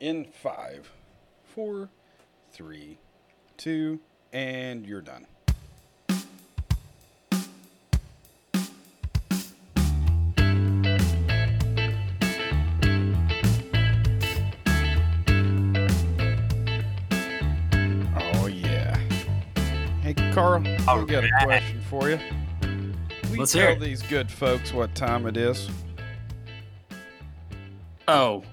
in five, four, three, two, and you're done. Oh yeah. Hey Carl, All I've got a question for you. You Let's hear tell these good folks what time it is? Oh,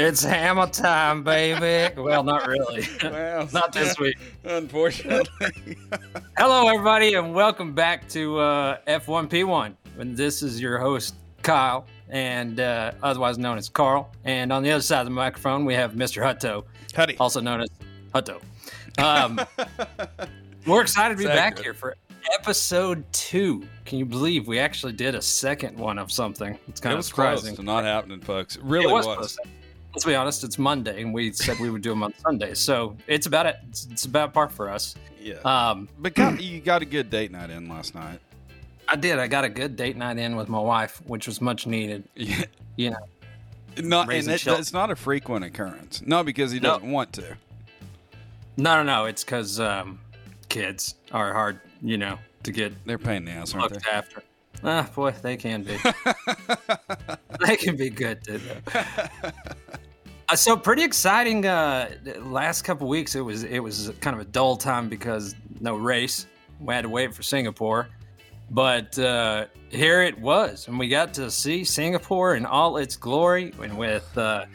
it's hammer time, baby. Well, not really. Well, not this week. Unfortunately. Hello, everybody, and welcome back to uh, F1P1. And this is your host, Kyle, and uh, otherwise known as Carl. And on the other side of the microphone, we have Mr. Hutto, Huddy. also known as Hutto. Um, we're excited to be back here for episode two. Can you believe we actually did a second one of something? It's kind it of was surprising. close to not happening, folks. It really it was, was. Close. Let's be honest. It's Monday, and we said we would do them on Sunday, so it's about it. It's, it's about par for us. Yeah. Um, but got, you got a good date night in last night. I did. I got a good date night in with my wife, which was much needed. Yeah. You know, Not, and it, it's not a frequent occurrence. No, because he doesn't want to. no, no, no. It's because um, kids are hard, you know, to get They're pain in the ass, aren't looked after. Ah, boy, they can be. they can be good, too. Uh, so pretty exciting. Uh, last couple weeks, it was it was kind of a dull time because no race. We had to wait for Singapore, but uh, here it was, and we got to see Singapore in all its glory, and with uh,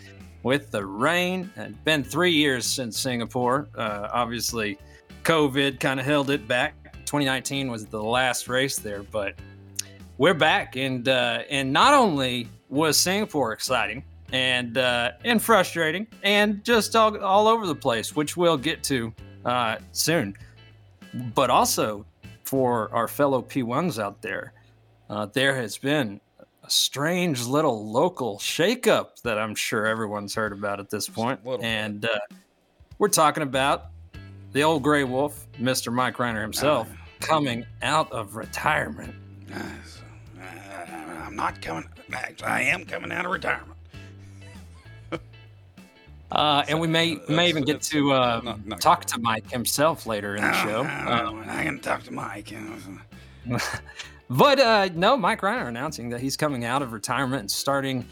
with the rain. It's been three years since Singapore. Uh, obviously, COVID kind of held it back. 2019 was the last race there, but we're back, and uh, and not only was Singapore exciting and uh, and frustrating and just all, all over the place, which we'll get to uh, soon. But also for our fellow P1s out there, uh, there has been a strange little local shakeup that I'm sure everyone's heard about at this point. a little bit. And uh, we're talking about the old gray wolf, Mr. Mike Rhyner himself, Ah. coming out of retirement. Uh, I'm not coming. I am coming out of retirement. Uh, and we may That's- may even get to uh, talk to Mike himself later in the show. Uh, I'm going to talk to Mike. but uh, no, Mike Rhyner announcing that he's coming out of retirement and starting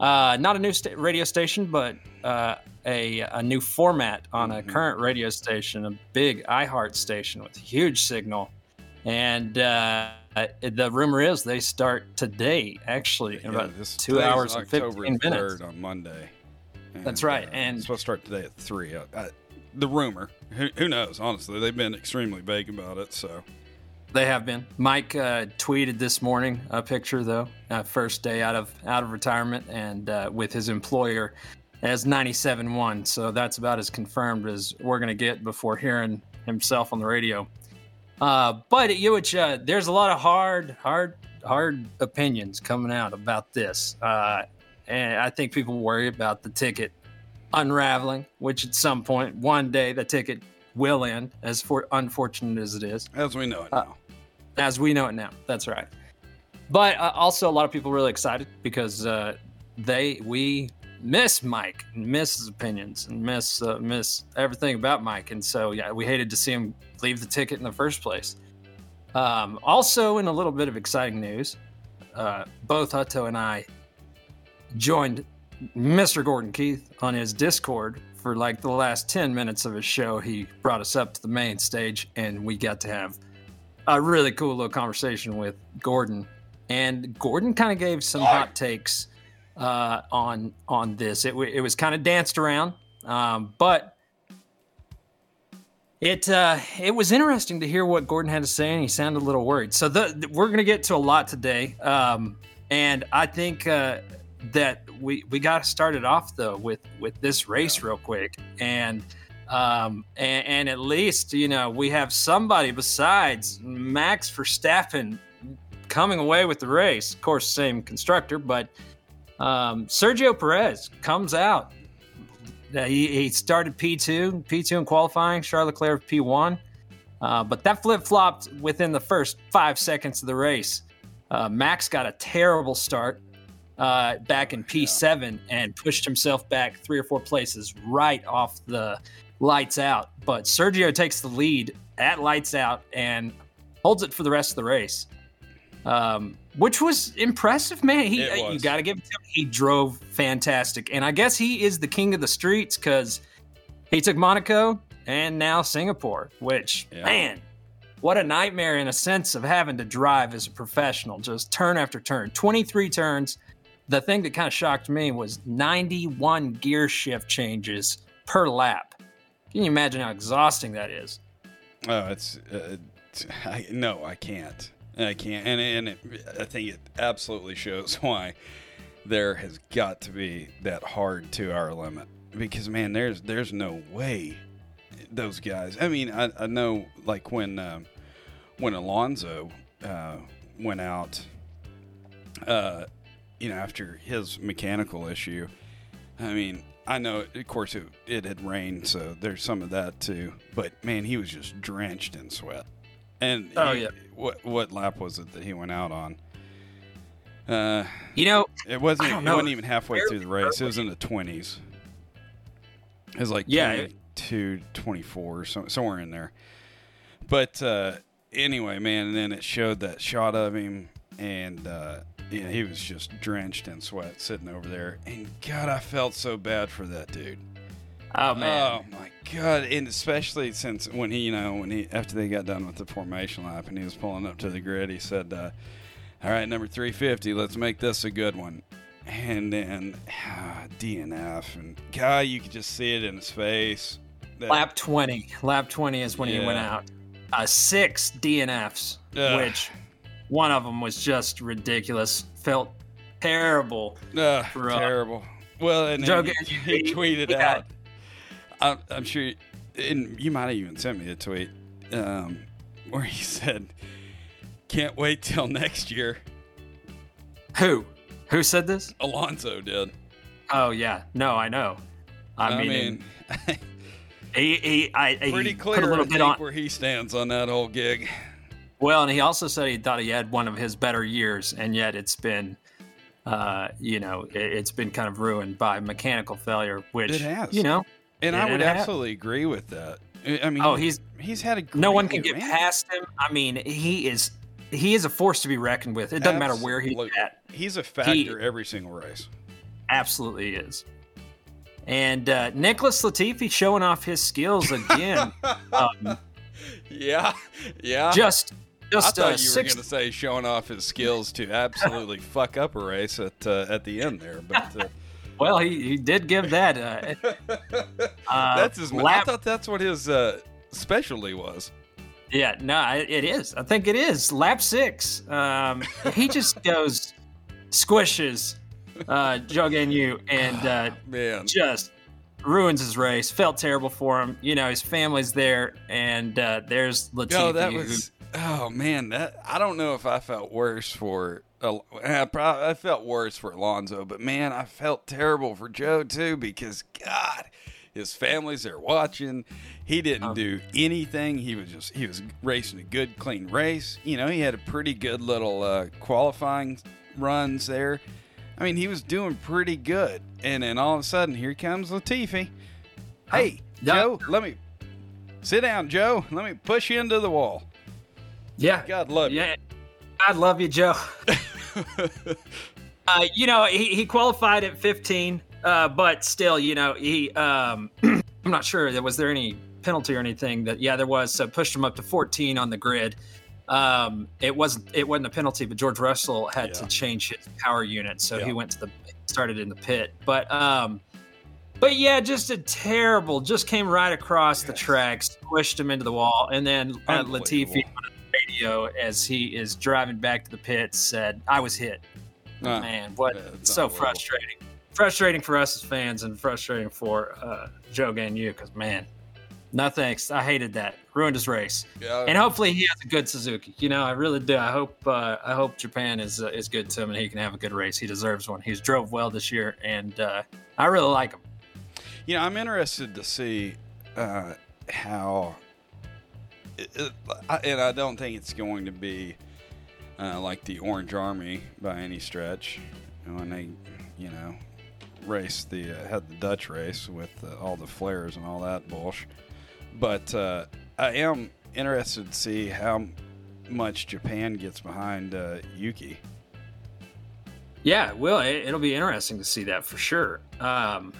uh, not a new sta- radio station, but uh, a a new format on a Mhm. current radio station, a big iHeart station with a huge signal. And uh, the rumor is they start today, actually, in about two hours and October 15 minutes. on Monday. That's right, uh, and- it's supposed to start today at three. Uh, uh, the rumor, who, who knows? Honestly, they've been extremely vague about it. So They have been. Mike uh, tweeted this morning a picture though, uh, first day out of out of retirement, and uh, with his employer as 97-1. So that's about as confirmed as we're gonna get before hearing himself on the radio. Uh, but at uh, there's a lot of hard, hard, hard opinions coming out about this, uh, and I think people worry about the ticket unraveling, which at some point, one day, the ticket will end. As for unfortunate as it is as we know it Uh, now, as we know it now. That's right. But uh, also, a lot of people really excited because uh, they we miss Mike, and miss his opinions, and miss uh, miss everything about Mike, and so yeah, we hated to see him leave the ticket in the first place. Um, also, in a little bit of exciting news, uh, both Hutto and I joined Mr. Gordon Keith on his Discord for like the last 10 minutes of his show. He brought us up to the main stage and we got to have a really cool little conversation with Gordon. And Gordon kind of gave some hot takes uh, on on this. It, w- it was kind of danced around, um, but it uh, it was interesting to hear what Gordon had to say, and he sounded a little worried. So the, the- we're going to get to a lot today, um, and I think uh, that we we got to start it off though with with this race real quick, and um, and, and at least you know we have somebody besides Max Verstappen coming away with the race. Of course, same constructor, but um, Sergio Perez comes out. Uh, he, he started P2, P2 in qualifying, Charles Leclerc P1. Uh, but that flip flopped within the first five seconds of the race. Uh, Max got a terrible start. Uh, back in P7 and pushed himself back three or four places right off the lights out. But Sergio takes the lead at lights out and holds it for the rest of the race, um, which was impressive, man. He, It you got to give him. He drove fantastic, and I guess he is the king of the streets because he took Monaco and now Singapore. Which Yeah. man, what a nightmare in a sense of having to drive as a professional, just turn after turn, twenty three turns. The thing that kind of shocked me was 91 gear shift changes per lap. Can you imagine how exhausting that is? Oh, it's, uh, I, no, I can't. I can't, and and it, I think it absolutely shows why there has got to be that hard two-hour limit because man, there's there's no way those guys. I mean, I, I know like when um, when Alonso uh, went out, uh, you know, after his mechanical issue. I mean, I know, of course, it, it had rained, so there's some of that too. But man, he was just drenched in sweat. And Oh, he- yeah. what what lap was it that he went out on? Uh, You know, it wasn't. It know. wasn't even halfway through the race. It was in the twenties. It was like Yeah, yeah, 22, 24, so, somewhere in there. But uh, anyway, man, and then it showed that shot of him, and uh, yeah, he was just drenched in sweat sitting over there. And God, I felt so bad for that dude. oh man, Oh my god! And especially since when he, you know, when he after they got done with the formation lap and he was pulling up to the grid, he said, uh, "All right, number 350, let's make this a good one." And then ah, DNF and guy, you could just see it in his face. That- lap 20. Lap 20 is when he went out. Uh, six DNFs, which one of them was just ridiculous. Felt terrible. Ugh, for, uh, terrible. Well, and Joe he, he tweeted yeah. out. I'm, I'm sure, and you might have even sent me a tweet um, where he said, "Can't wait till next year." Who? Who said this? Alonso did. Oh yeah, no, I know. I, I, mean, mean, he, he, I, he pretty put clear a little bit on. where he stands on that whole gig. Well, and he also said he thought he had one of his better years, and yet it's been, uh, you know, it, it's been kind of ruined by mechanical failure, which It has. you know. And I would has. absolutely agree with that. I mean, Oh, he's he's had a great no one can get man. past him. I mean, he is he is a force to be reckoned with. It doesn't matter where he's Absolutely. at. He's a factor every single race. Absolutely is. And uh, Nicholas Latifi showing off his skills again. um, Yeah, yeah. just I thought uh, you were going to say showing off his skills to absolutely fuck up a race at uh, at the end there, but uh, Well, he, he did give that. Uh, uh, that's his. I thought that's what his uh, specialty was. Yeah, no, it is. I think it is. Lap six. Um, he just goes squishes uh, Zhou Guanyu and Man, just ruins his race. Felt terrible for him. You know, his family's there, and uh, there's Latifi. no, that was. Oh man, that I don't know if I felt worse for. I, probably, I felt worse for Alonso, but man, I felt terrible for Joe too because God, his family's there watching. He didn't do anything. He was just he was racing a good, clean race. You know, he had a pretty good little uh, qualifying runs there. I mean, he was doing pretty good, and then all of a sudden, here comes Latifi. Hey. Joe, let me sit down, Joe. Let me push you into the wall. Yeah, God love you. yeah. I love you, Joe. Uh, you know, he, he qualified at 15, uh, but still, you know, he. Um, I'm not sure. There was there any penalty or anything that? Yeah, there was. So pushed him up to 14 on the grid. Um, it wasn't it wasn't a penalty, but George Russell had to change his power unit, so Yeah. he went to the started in the pit. But um, but yeah, just a terrible. Just came right across the Yes. track, squished him into the wall, and then uh. Latifi as he is driving back to the pit said, "I was hit." Uh, Man, what yeah, so frustrating. Frustrating for us as fans and frustrating for uh, Zhou Guanyu because, man, no thanks. I hated that. Ruined his race. yeah, And hopefully he has a good Suzuka. You know, I really do. I hope uh, I hope Japan is uh, is good to him and he can have a good race. He deserves one. He's drove well this year and uh, I really like him. you know, I'm interested to see uh, how, it, it- I- and I don't think it's going to be uh, like the Orange Army by any stretch. when they, you know, raced the uh, had the Dutch race with uh, all the flares and all that bullshit. But uh, I am interested to see how much Japan gets behind uh, Yuki. Yeah, well, it, it'll be interesting to see that for sure. Um,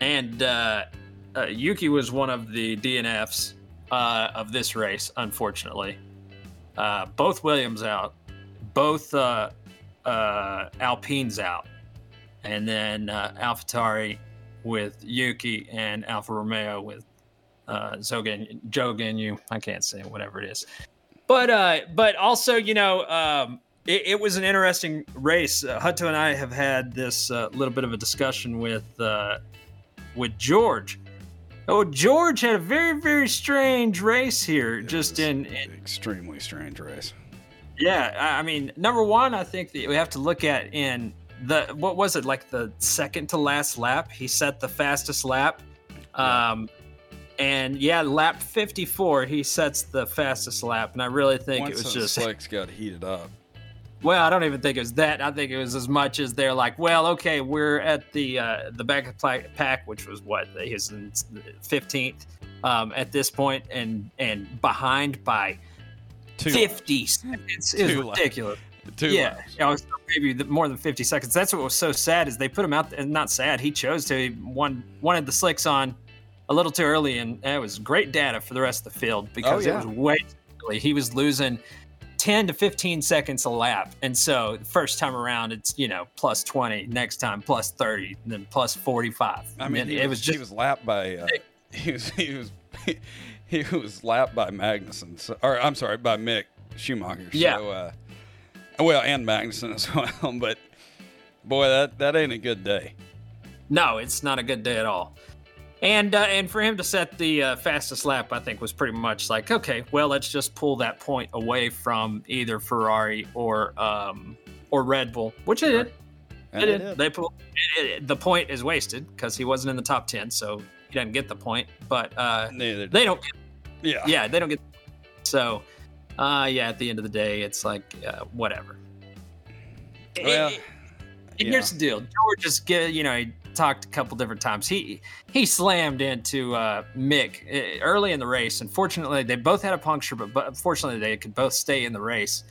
and uh, Yuki was one of the DNFs uh, of this race, unfortunately. Uh, both Williams out, both uh, uh, Alpines out, and then uh, AlphaTauri with Yuki and Alfa Romeo with uh, Zogan, Joe. I can't say whatever it is, but uh, but also you know um, it, it was an interesting race. Uh, Hutto and I have had this uh, little bit of a discussion with uh, with George. Oh, George had a very very strange race here. It just in, an extremely strange race. yeah, I I mean, number one, I think that we have to look at in the what was it like the second to last lap? He set the fastest lap, um, and yeah, lap fifty four, he sets the fastest lap, and I really think Once it was just slicks got heated up. Well, I don't even think it was that. I think it was as much as they're like, well, okay, we're at the uh, the back of pla- pack, which was what his fifteenth um, at this point, and and behind by Two fifty seconds. It was ridiculous. laps. Two yeah, laps. I was maybe the, more than fifty seconds. That's what was so sad is they put him out. And not sad. He chose to. He one wanted the slicks on a little too early, and it was great data for the rest of the field because Oh, yeah. it was way too early. He was losing. 10 to 15 seconds a lap. And so the first time around, it's, you know, plus 20, next time plus 30, and then plus 45. I mean, it was, was just, he was lapped by uh, he was he was he was lapped by Magnussen, so, or I'm sorry, by Mick Schumacher. Yeah. So, uh, well, and Magnussen as well. But boy, that that ain't a good day. no, it's not a good day at all. And uh, and for him to set the uh, fastest lap, I think was pretty much like, okay, well, let's just pull that point away from either Ferrari or um, or Red Bull, which they did. And They it did. They pull. It, it- the point is wasted because he wasn't in the top ten, so he doesn't get the point. But uh, Neither. they don't. Get, yeah. yeah, they don't get. So, uh, yeah, at the end of the day, it's like uh, whatever. Well, And yeah. here's the deal: George just get you know he talked a couple different times. He he slammed into uh, Mick uh, early in the race. Unfortunately, they both had a puncture, but, but unfortunately, they could both stay in the race.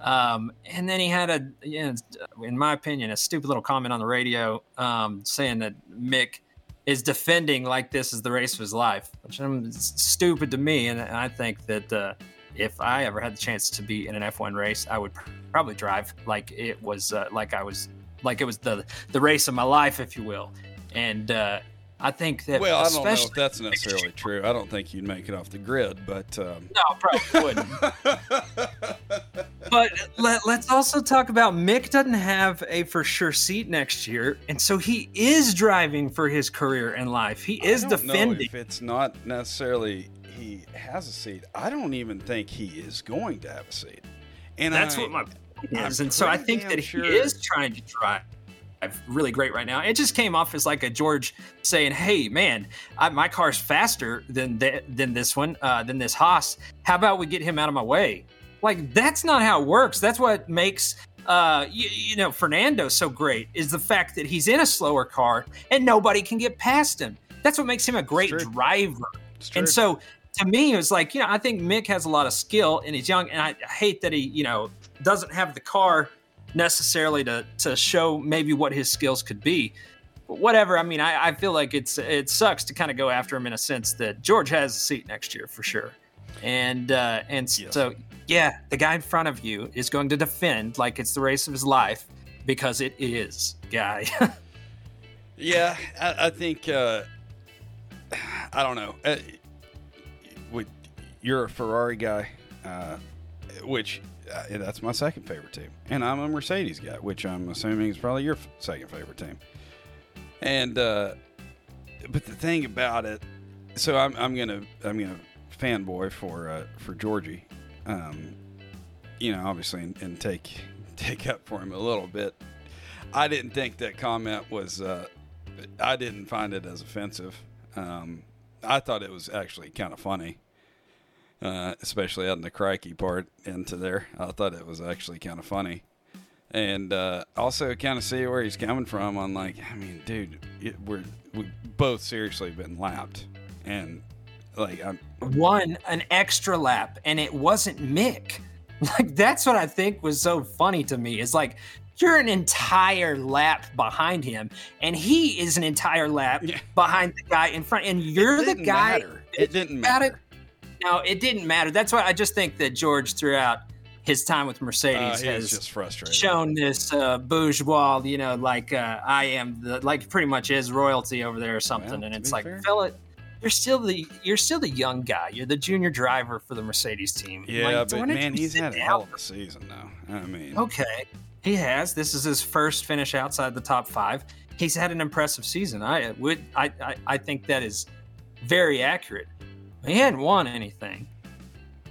Um, and then he had a, you know, in my opinion, a stupid little comment on the radio um, saying that Mick is defending like this is the race of his life, which is stupid to me. And I think that uh, if I ever had the chance to be in an F1 race, I would probably drive like it was, uh, like I was, like it was the the race of my life, if you will. And uh, I think that, Well, I don't know if that's necessarily true. I don't think you'd make it off the grid, but um, no, probably wouldn't. But let, us also talk about Mick doesn't have a for sure seat next year, and so he is driving for his career and life. He is I don't know defending. if it's not necessarily he has a seat. I don't even think he is going to have a seat. And That's I- what my I'm and so I think that sure- he is trying to drive really great right now. It just came off as like a George saying, "Hey, man, I, my car's faster than th- than this one, uh, than this Haas. How about we get him out of my way?" Like that's not how it works. That's what makes uh, you, you know Fernando so great is the fact that he's in a slower car and nobody can get past him. That's what makes him a great driver. And so to me, it was like, you know, I think Mick has a lot of skill and he's young. And I hate that he, you know, doesn't have the car necessarily to, to show maybe what his skills could be. But whatever. I mean, I, I feel like it's it sucks to kind of go after him in a sense that George has a seat next year for sure. And uh, and so yeah, the guy in front of you is going to defend like it's the race of his life because it is, guy. Yeah, I, I think uh, I don't know. Uh, would- you're a Ferrari guy, uh, which uh, that's my second favorite team, and I'm a Mercedes guy, which I'm assuming is probably your f- second favorite team. And uh, but the thing about it, so I'm, I'm gonna I'm gonna fanboy for uh, for Georgie, um, you know, obviously, and, and take take up for him a little bit. I didn't think that comment was. Uh, I didn't find it as offensive. Um, I thought it was actually kind of funny, uh, especially adding the crikey part into there. I thought it was actually kind of funny. and uh, also kind of see where he's coming from. On like, I mean, dude, it, we're we both seriously been lapped, and like I'm Won an extra lap, and it wasn't Mick. Like that's what I think was so funny to me. Is like you're an entire lap behind him, and he is an entire lap Yeah. behind the guy in front, and you're the guy. Matter. It didn't matter. No, it didn't matter. That's why I just think that George, throughout his time with Uh, Mercedes, he has just frustrated. shown this uh, bourgeois, you know, like uh, I am the like pretty much is royalty over there or something, Well, and it's like, fair. fella, you're still the you're still the young guy. You're the junior driver for the Mercedes team. Yeah, Like, but man, he's had a hell of a season though. I mean, Okay, he has. This is his first finish outside the top five. He's had an impressive season. I would, I, I, I think that is very accurate. He hadn't won anything.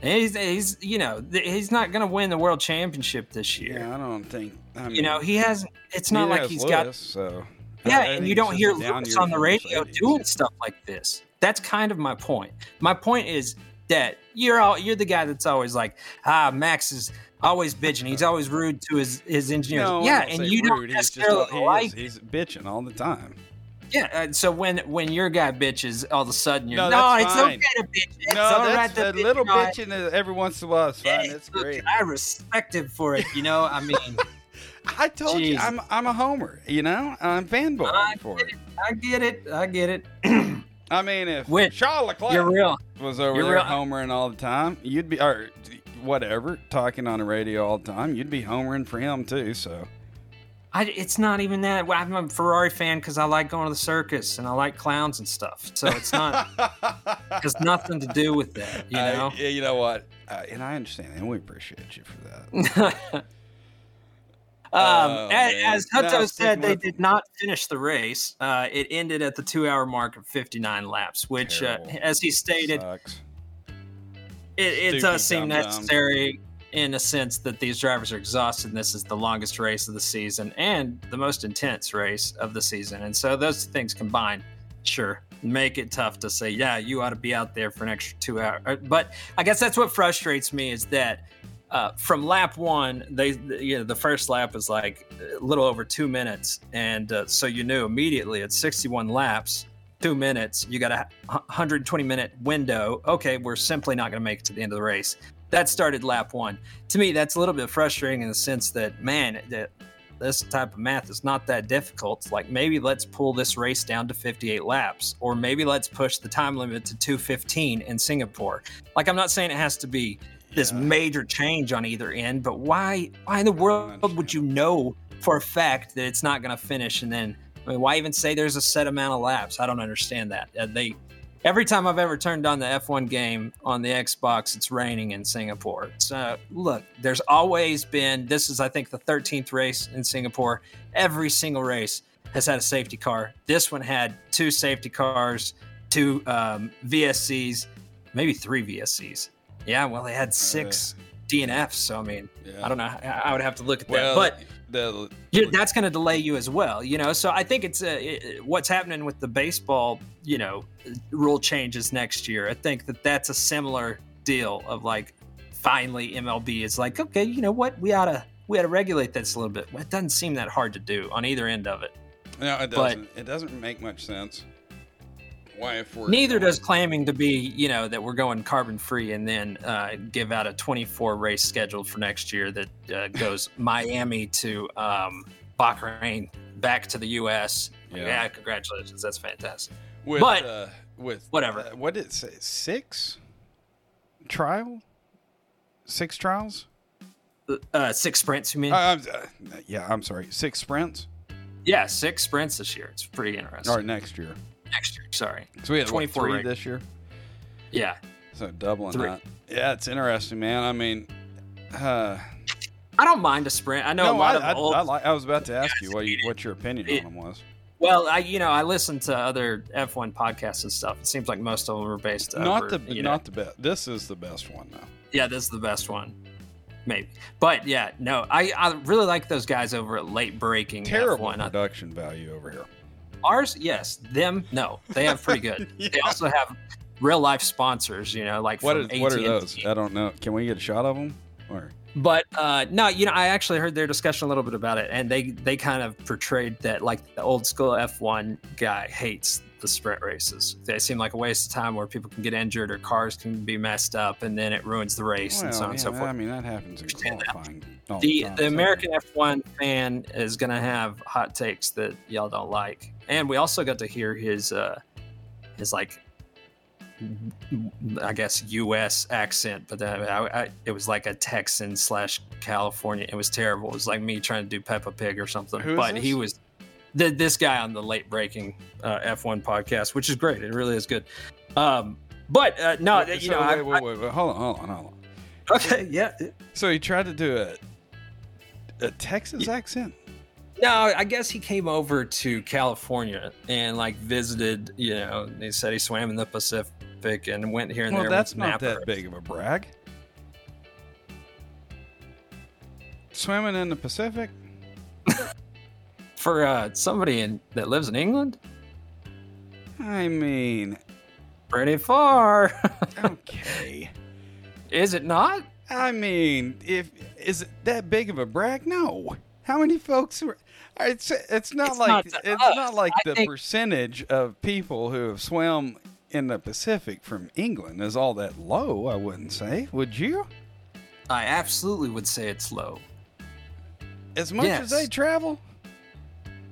He's, he's, you know, he's not going to win the world championship this year. yeah, I don't think. I mean, You know, he hasn't. It's not like he's got So Yeah, I and you don't hear Lewis on the radio Mercedes. doing stuff like this. That's kind of my point. My point is that you're all you're the guy that's always like, ah, Max is always bitching. He's always rude to his his engineers. No, yeah, and you rude. don't He's just like. is. He's bitching all the time. Yeah, uh, so when when your guy bitches, all of a sudden you're No, no, it's fine. okay to bitch. It's no, all that's right a bitch, little bitching is- every once in a while is fine. That's great. I respect him for it. You know, I mean, I told you, I'm I'm a homer. You know, I'm fanboy I for get it. it. I get it. I get it. I mean, if Which- Charles Leclerc You're real. was over you're there real- homering all the time, you'd be or whatever talking on the radio all the time. You'd be homering for him too. So I, it's not even that. I'm a Ferrari fan because I like going to the circus and I like clowns and stuff. So it's not has nothing to do with that, you know. yeah, you know what? Uh, and I understand, and we appreciate you for that. um, Oh, a- man. as Hutto No, said, they did not finish the race. Uh, it ended at the two-hour mark of 59 laps, which, uh, as he stated, Sucks. it, it does seem necessary in a sense that these drivers are exhausted and this is the longest race of the season and the most intense race of the season. And so those things combined sure make it tough to say yeah you ought to be out there for an extra two hours. But i guess that's what frustrates me is that uh, from lap one they you know the first lap was like a little over two minutes. And uh, so you knew immediately at 61 laps two minutes you got a 120 minute window. Okay we're simply not going to make it to the end of the race that started lap one. To me, that's a little bit frustrating in the sense that, man, that this type of math is not that difficult. It's like maybe let's pull this race down to 58 laps, or maybe let's push the time limit to 215 in Singapore. Like I'm not saying it has to be this Yeah. major change on either end, but why why in the world would you know for a fact that it's not going to finish and then I mean, why even say there's a set amount of laps? I don't understand that. Uh, they every time I've ever turned on the F1 game on the Xbox, it's raining in Singapore. So look, there's always been. This is, I think, the 13th race in Singapore. Every single race has had a safety car. This one had two safety cars, two um, VSCs, maybe three VSCs. Yeah, well, they had six DNFs. So I mean, Yeah. I don't know. I would have to look at Well, that, but the you, that's going to delay you as well you know so i think it's uh, it, what's happening with the baseball you know rule changes next year. I think that that's a similar deal of like finally mlb is like okay you know what? We ought to we ought to regulate this a little bit. It doesn't seem that hard to do on either end of it. No, it doesn't. But it doesn't make much sense. Why, if we're neither does claiming to be you know that we're going carbon free and then uh, give out a 24 race schedule for next year that uh, goes miami to um, bahrain back to the us Yeah. yeah congratulations. That's fantastic with but- uh, with whatever. uh, what did it say? Six trial, six trials. uh, six sprints. You mean? Uh, uh, yeah, I'm sorry. Six sprints. yeah, six sprints this year. It's pretty interesting. Or next year. Next year, sorry. So we had what, 24 three this year. Yeah, So doubling Three. that. Yeah, it's interesting, man. I mean, uh, I don't mind a sprint. I know no, a lot I, of I, old. I, I was about to ask you what, you what your opinion it- on them was. Well, I you know I listen to other F1 podcasts and stuff. It seems like most of them are based Not over, the you know, not the best. This is the best one though. yeah, this is the best one, maybe. But yeah, no, I I really like those guys over at late breaking Terrible F1. Production value over here. Ours, yes. Them, no. They have pretty good. They also have real life sponsors. You know, like What is what are those? I don't know. Can we get a shot of them? Or But uh, no, you know, I actually heard their discussion a little bit about it, and they they kind of portrayed that like the old school F1 guy hates the sprint races. They seem like a waste of time where people can get injured or cars can be messed up, and then it ruins the race and so on Well, and so forth. I mean, that happens in qualifying. the the American F1 fan is going to have hot takes that y'all don't like, and we also got to hear his uh his like I guess U.S. accent, but then I, I, it was like a Texan slash California. It was terrible. It was like me trying to do Peppa Pig or something. Who but he was the, this guy on the late breaking uh, F1 podcast, which is great. It really is good. Um, but uh, no, Wait, you so know, I, wait, wait, wait, wait, hold on, hold on, hold on. Okay, yeah. So he tried to do a a Texas accent. No, I guess he came over to California and like visited. You know, he said he swam in the Pacific and went here and Well, there. that's with not that big of a brag. Swimming in the Pacific? for uh, somebody in that lives in England. I mean, Pretty far, okay. is it not? I mean, if is it that big of a brag? No. How many folks are? It's it's not It's like not it's us. not like I the think- percentage of people who have swam in the Pacific from England is all that low. I wouldn't say. Would you? I absolutely would say it's low. As much as Yes. they travel?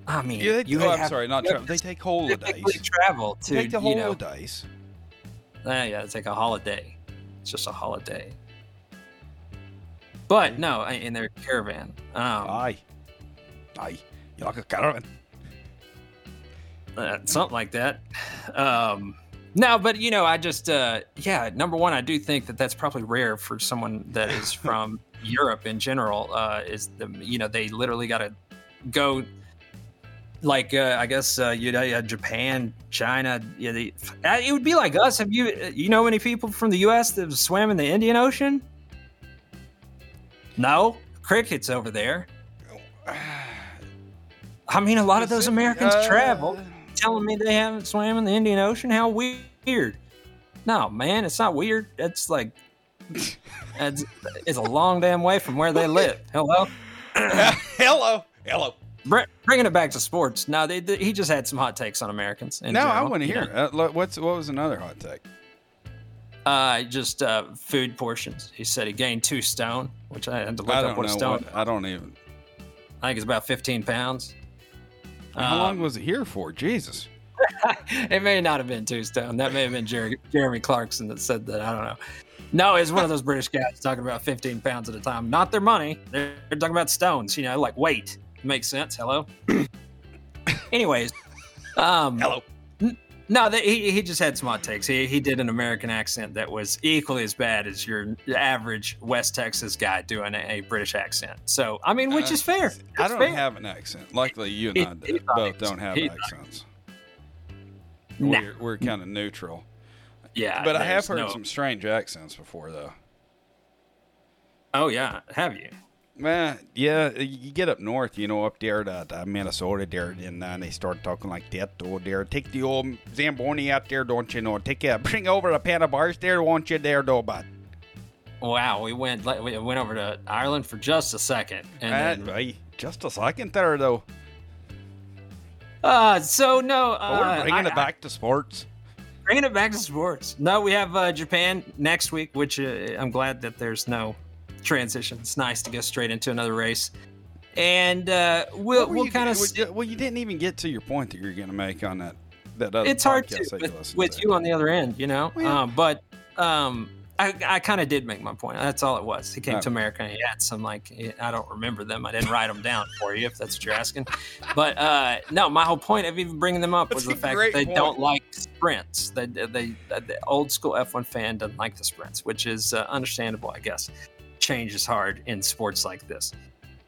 I mean, Yeah, they, you oh, I'm have- sorry, not travel. They take holidays. specifically travel to Take the you know, uh, yeah, it's like a holiday. It's just a holiday. But no, in their caravan. Um, Aye. Aye. You like a caravan? uh, something like that. Um, no, but you know, I just, uh, yeah, number one, I do think that that's probably rare for someone that is from Europe in general. Uh, is the, you know, they literally got to go, like, uh, I guess, uh, you know, uh, Japan, China. Yeah, they, uh, it would be like us. Have you, uh, you know, any people from the U.S. that have swam in the Indian Ocean? No, crickets over there. I mean, a lot of those Americans uh, travel telling me they haven't swam in the Indian Ocean. How weird. No, man, it's not weird. It's like it's, it's a long damn way from where they live. Hello, Hello. Hello. Br- bringing it back to sports. No, they, they- he just had some hot takes on Americans. No, I want to you hear. know. Uh, what's what was another hot take? Uh, just uh, food portions. He said he gained two stone, which I had to look I up what a stone. What, I don't even. I think it's about fifteen pounds. How long Um, was it here for? Jesus. it may not have been two stone. That may have been Jerry, Jeremy Clarkson that said that. I don't know. No, it's one of those British guys talking about 15 pounds at a time. Not their money. They're, they're talking about stones, you know, like weight. Makes sense. Hello? Anyways. Um, Hello. No, they, he, he just had some hot takes. He, he did an American accent that was equally as bad as your average West Texas guy doing a, a British accent. So, I mean, which Uh, is fair. I don't fair. have an accent. Luckily, you and He- I he did- thought both don't have accents. Nah. We're, we're kind of neutral. Yeah. But I have heard no- some strange accents before, though. Oh, yeah. Have you? Man, yeah, you get up north, you know, up there to, to Minnesota there, and uh, they start talking like that. Oh, there, take the old Zamboni out there, don't you know? Take a, bring over a pan of bars there, won't you, there, though, bud? Wow, we went we went over to Ireland for just a second, and Uh, then, just a second there, though. Uh, so no, Oh, we're uh, bringing I- it back to sports. bringing it back to sports. No, we have uh, Japan next week, which uh, I'm glad that there's no transition. It's nice to go straight into another race, and uh, we'll we'll kind of. well, you- didn't even get to your point that you're going to make on that. That other It's hard to with, you with to. you on the other end, you know. Well, yeah. Um, but um, I, I kind of did make my point. That's all it was. He came to America and he had some like I don't remember them. I didn't write them down for you if that's what you're asking. But uh, no, my whole point of even bringing them up was the fact that they point. don't like sprints. They, they, they the old school F1 fan doesn't like the sprints, which is uh, understandable, I guess. Change is hard in sports like this,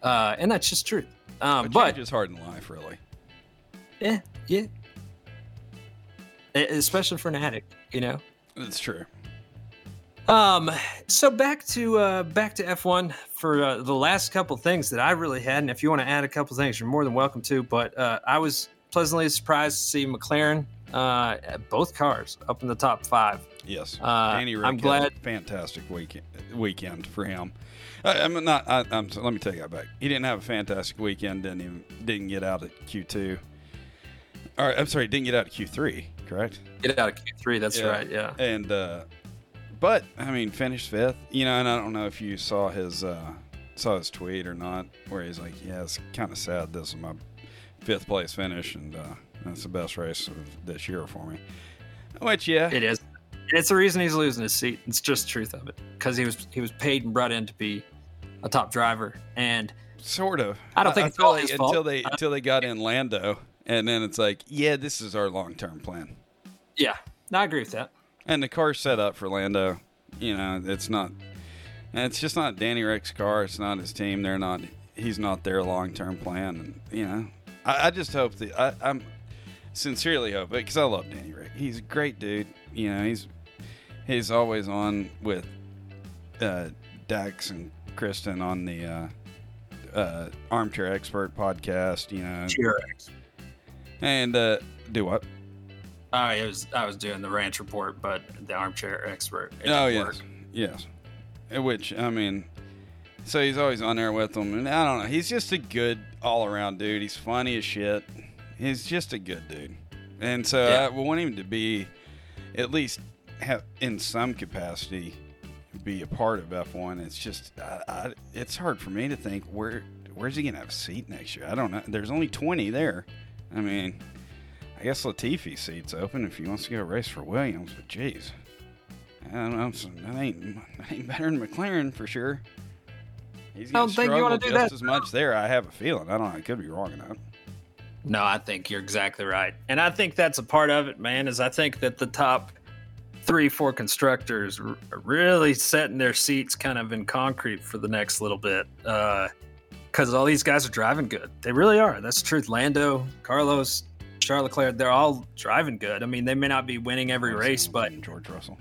uh, and that's just truth. Um, But but change is hard in life, really. yeah, yeah, especially for an addict, you know. It's true. Um, so back to uh, back to F1 for uh, the last couple things that I really had, and if you want to add a couple things, you're more than welcome to. But uh, I was pleasantly surprised to see McLaren Uh, both cars up in the top five. Yes, Uh, Danny Ric I'm glad- fantastic weekend weekend for him. I, I'm not. I, I'm. Let me take that back. He didn't have a fantastic weekend. Didn't even didn't get out at Q2. All right, I'm sorry. Didn't get out at Q3. Correct. Get out of Q3. That's Yeah. right. Yeah. And uh, but I mean, finished fifth. You know, and I don't know if you saw his uh, saw his tweet or not, where he's like, "Yeah, it's kind of sad. This is my fifth place finish, and uh, that's the best race of this year for me." Which, yeah, It is. And it's the reason he's losing his seat. It's just the truth of it. Because he was he was paid and brought in to be a top driver. And Sort of. I don't think it's feel all his until fault. they until they got in Lando, and then it's like, yeah, this is our long term plan. yeah, no, I agree with that. And the car's set up for Lando. You know, it's not. And it's just not Danny Ric's car. It's not his team. They're not. He's not their long term plan. And you know, I, I just hope that I, I'm sincerely hope it because I love Danny Ric. He's a great dude. You know, he's he's always on with uh, Dax and Kristen on the uh, uh, Armchair Expert podcast. You know, T-Rex. and uh, do what? I was I was doing the ranch report, but the armchair expert. it Oh yes, work. yes. Uh, Which I mean, so he's always on there with them, and I don't know. He's just a good all around dude. He's funny as shit. He's just a good dude, and so Yeah. I want him to be at least have in some capacity be a part of F1. It's just I, I, it's hard for me to think where where's he gonna have a seat next year. I don't know. There's only 20 there. I mean. I guess Latifi's seat's open if he wants to go race for Williams, but jeez. I don't know. so That ain't, that ain't better than McLaren for sure. He's I don't gonna think you struggle wanna do just that. as much there. I have a feeling. I don't know. I could be wrong enough. No, I think you're exactly right. And I think that's a part of it, man, is I think that the top three, four constructors are really setting their seats kind of in concrete for the next little bit. Uh, because all these guys are driving good. They really are. That's the truth. Lando, Carlos, Charles Leclerc, they're all driving good. I mean, they may not be winning every race, but George Russell.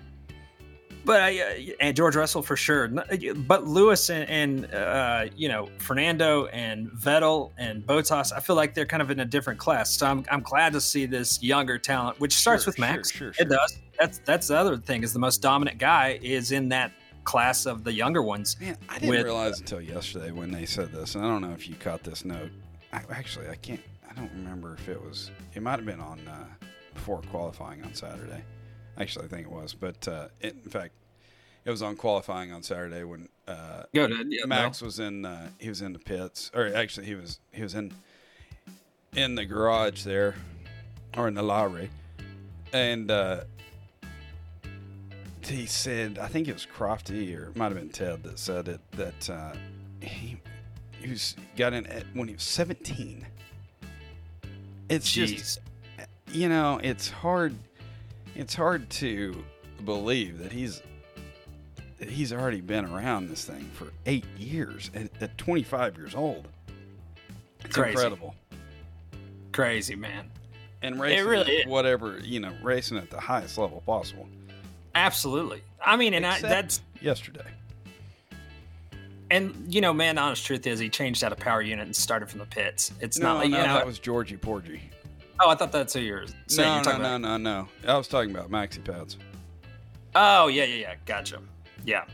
but I, uh, and George Russell for sure. But Lewis and, and uh, you know Fernando and Vettel and Bottas, I feel like they're kind of in a different class. So I'm, I'm glad to see this younger talent, which starts Sure, with Max. sure, sure, It does. That's that's the other thing is the most dominant guy is in that class of the younger ones. Man, I didn't With- realize until yesterday when they said this, and I don't know if you caught this note. I, actually, I can't. I don't remember if it was. It might have been on uh, before qualifying on Saturday. Actually, I think it was. But uh, it, in fact, it was on qualifying on Saturday when uh, yeah, Max was in. Uh, he was in the pits, or actually, he was he was in in the garage there, or in the lorry, and uh, he said, I think it was Crofty or it might have been Ted that said it that uh, he he was got in at, when he was 17. It's Jeez. just you know, it's hard it's hard to believe that he's that he's already been around this thing for eight years at, at 25 years old. It's Crazy. incredible. crazy man. And racing really at is. whatever, you know, racing at the highest level possible. Absolutely. I mean, and I, that's yesterday. And you know, man. The honest truth is, he changed out a power unit and started from the pits. It's No, not like no, you know. that was Georgie Porgy. oh, I thought that's who you're saying. No, you're no, no, no, no. I was talking about maxi pads. Oh yeah, yeah, yeah. Gotcha. Yeah,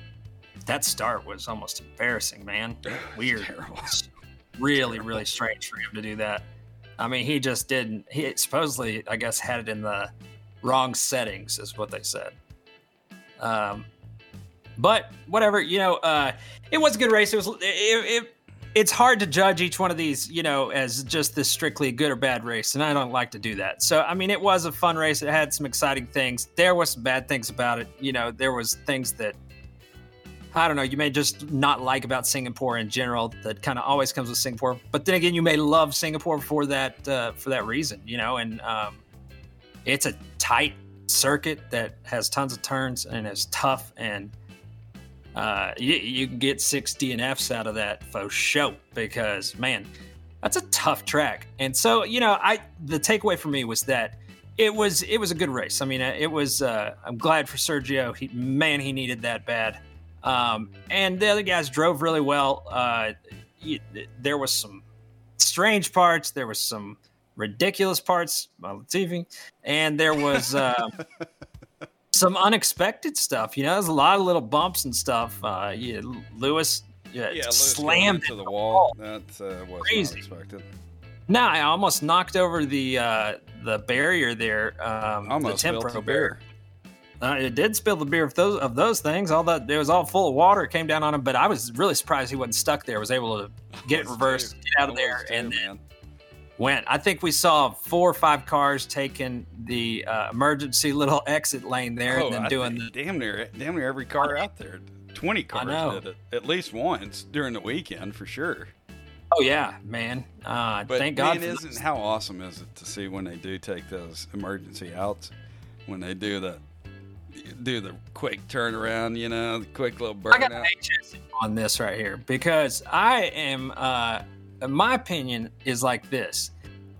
that start was almost embarrassing, man. Weird. Terrible. Really, really strange for him to do that. I mean, he just didn't. He supposedly, I guess, had it in the wrong settings, is what they said. Um, but whatever, you know, uh, it was a good race. It was. It, it, it's hard to judge each one of these, you know, as just this strictly good or bad race, and I don't like to do that. So, I mean, it was a fun race. It had some exciting things. There was some bad things about it. You know, there was things that I don't know, you may just not like about Singapore in general. That kind of always comes with Singapore. But then again, you may love Singapore for that uh, for that reason, you know. And um, it's a tight circuit that has tons of turns and is tough, and uh, you, you can get six DNFs out of that for sure. Because man, that's a tough track. And so, you know, I the takeaway for me was that it was it was a good race. I mean, uh, it was. Uh, I'm glad for Sergio. He man, he needed that bad. Um, and the other guys drove really well. Uh, you, there was some strange parts. There was some ridiculous parts Latifi, and there was uh, some unexpected stuff. You know, there's a lot of little bumps and stuff. Uh, yeah, Lewis yeah, Yeah, Lewis slammed into the wall. That uh, was Crazy. unexpected. No, I almost knocked over the uh, the barrier there. Um, Almost the spilled the beer. Uh, it did spill the beer of those of those things. All that it was all full of water. It came down on him, but I was really surprised he wasn't stuck there. Was able to get it reversed, too. get out of there, too, and then man. Went. I think we saw four or five cars taking the uh, emergency little exit lane there, Oh, and then I doing the. damn near damn near every car out there. Twenty cars did it at least once during the weekend for sure. Oh yeah, man! Uh, But thank God. man, isn't those. how awesome is it to see when they do take those emergency outs, when they do the do the quick turnaround, you know, the quick little I got burnout. On this right here because I am. Uh, my opinion is like this.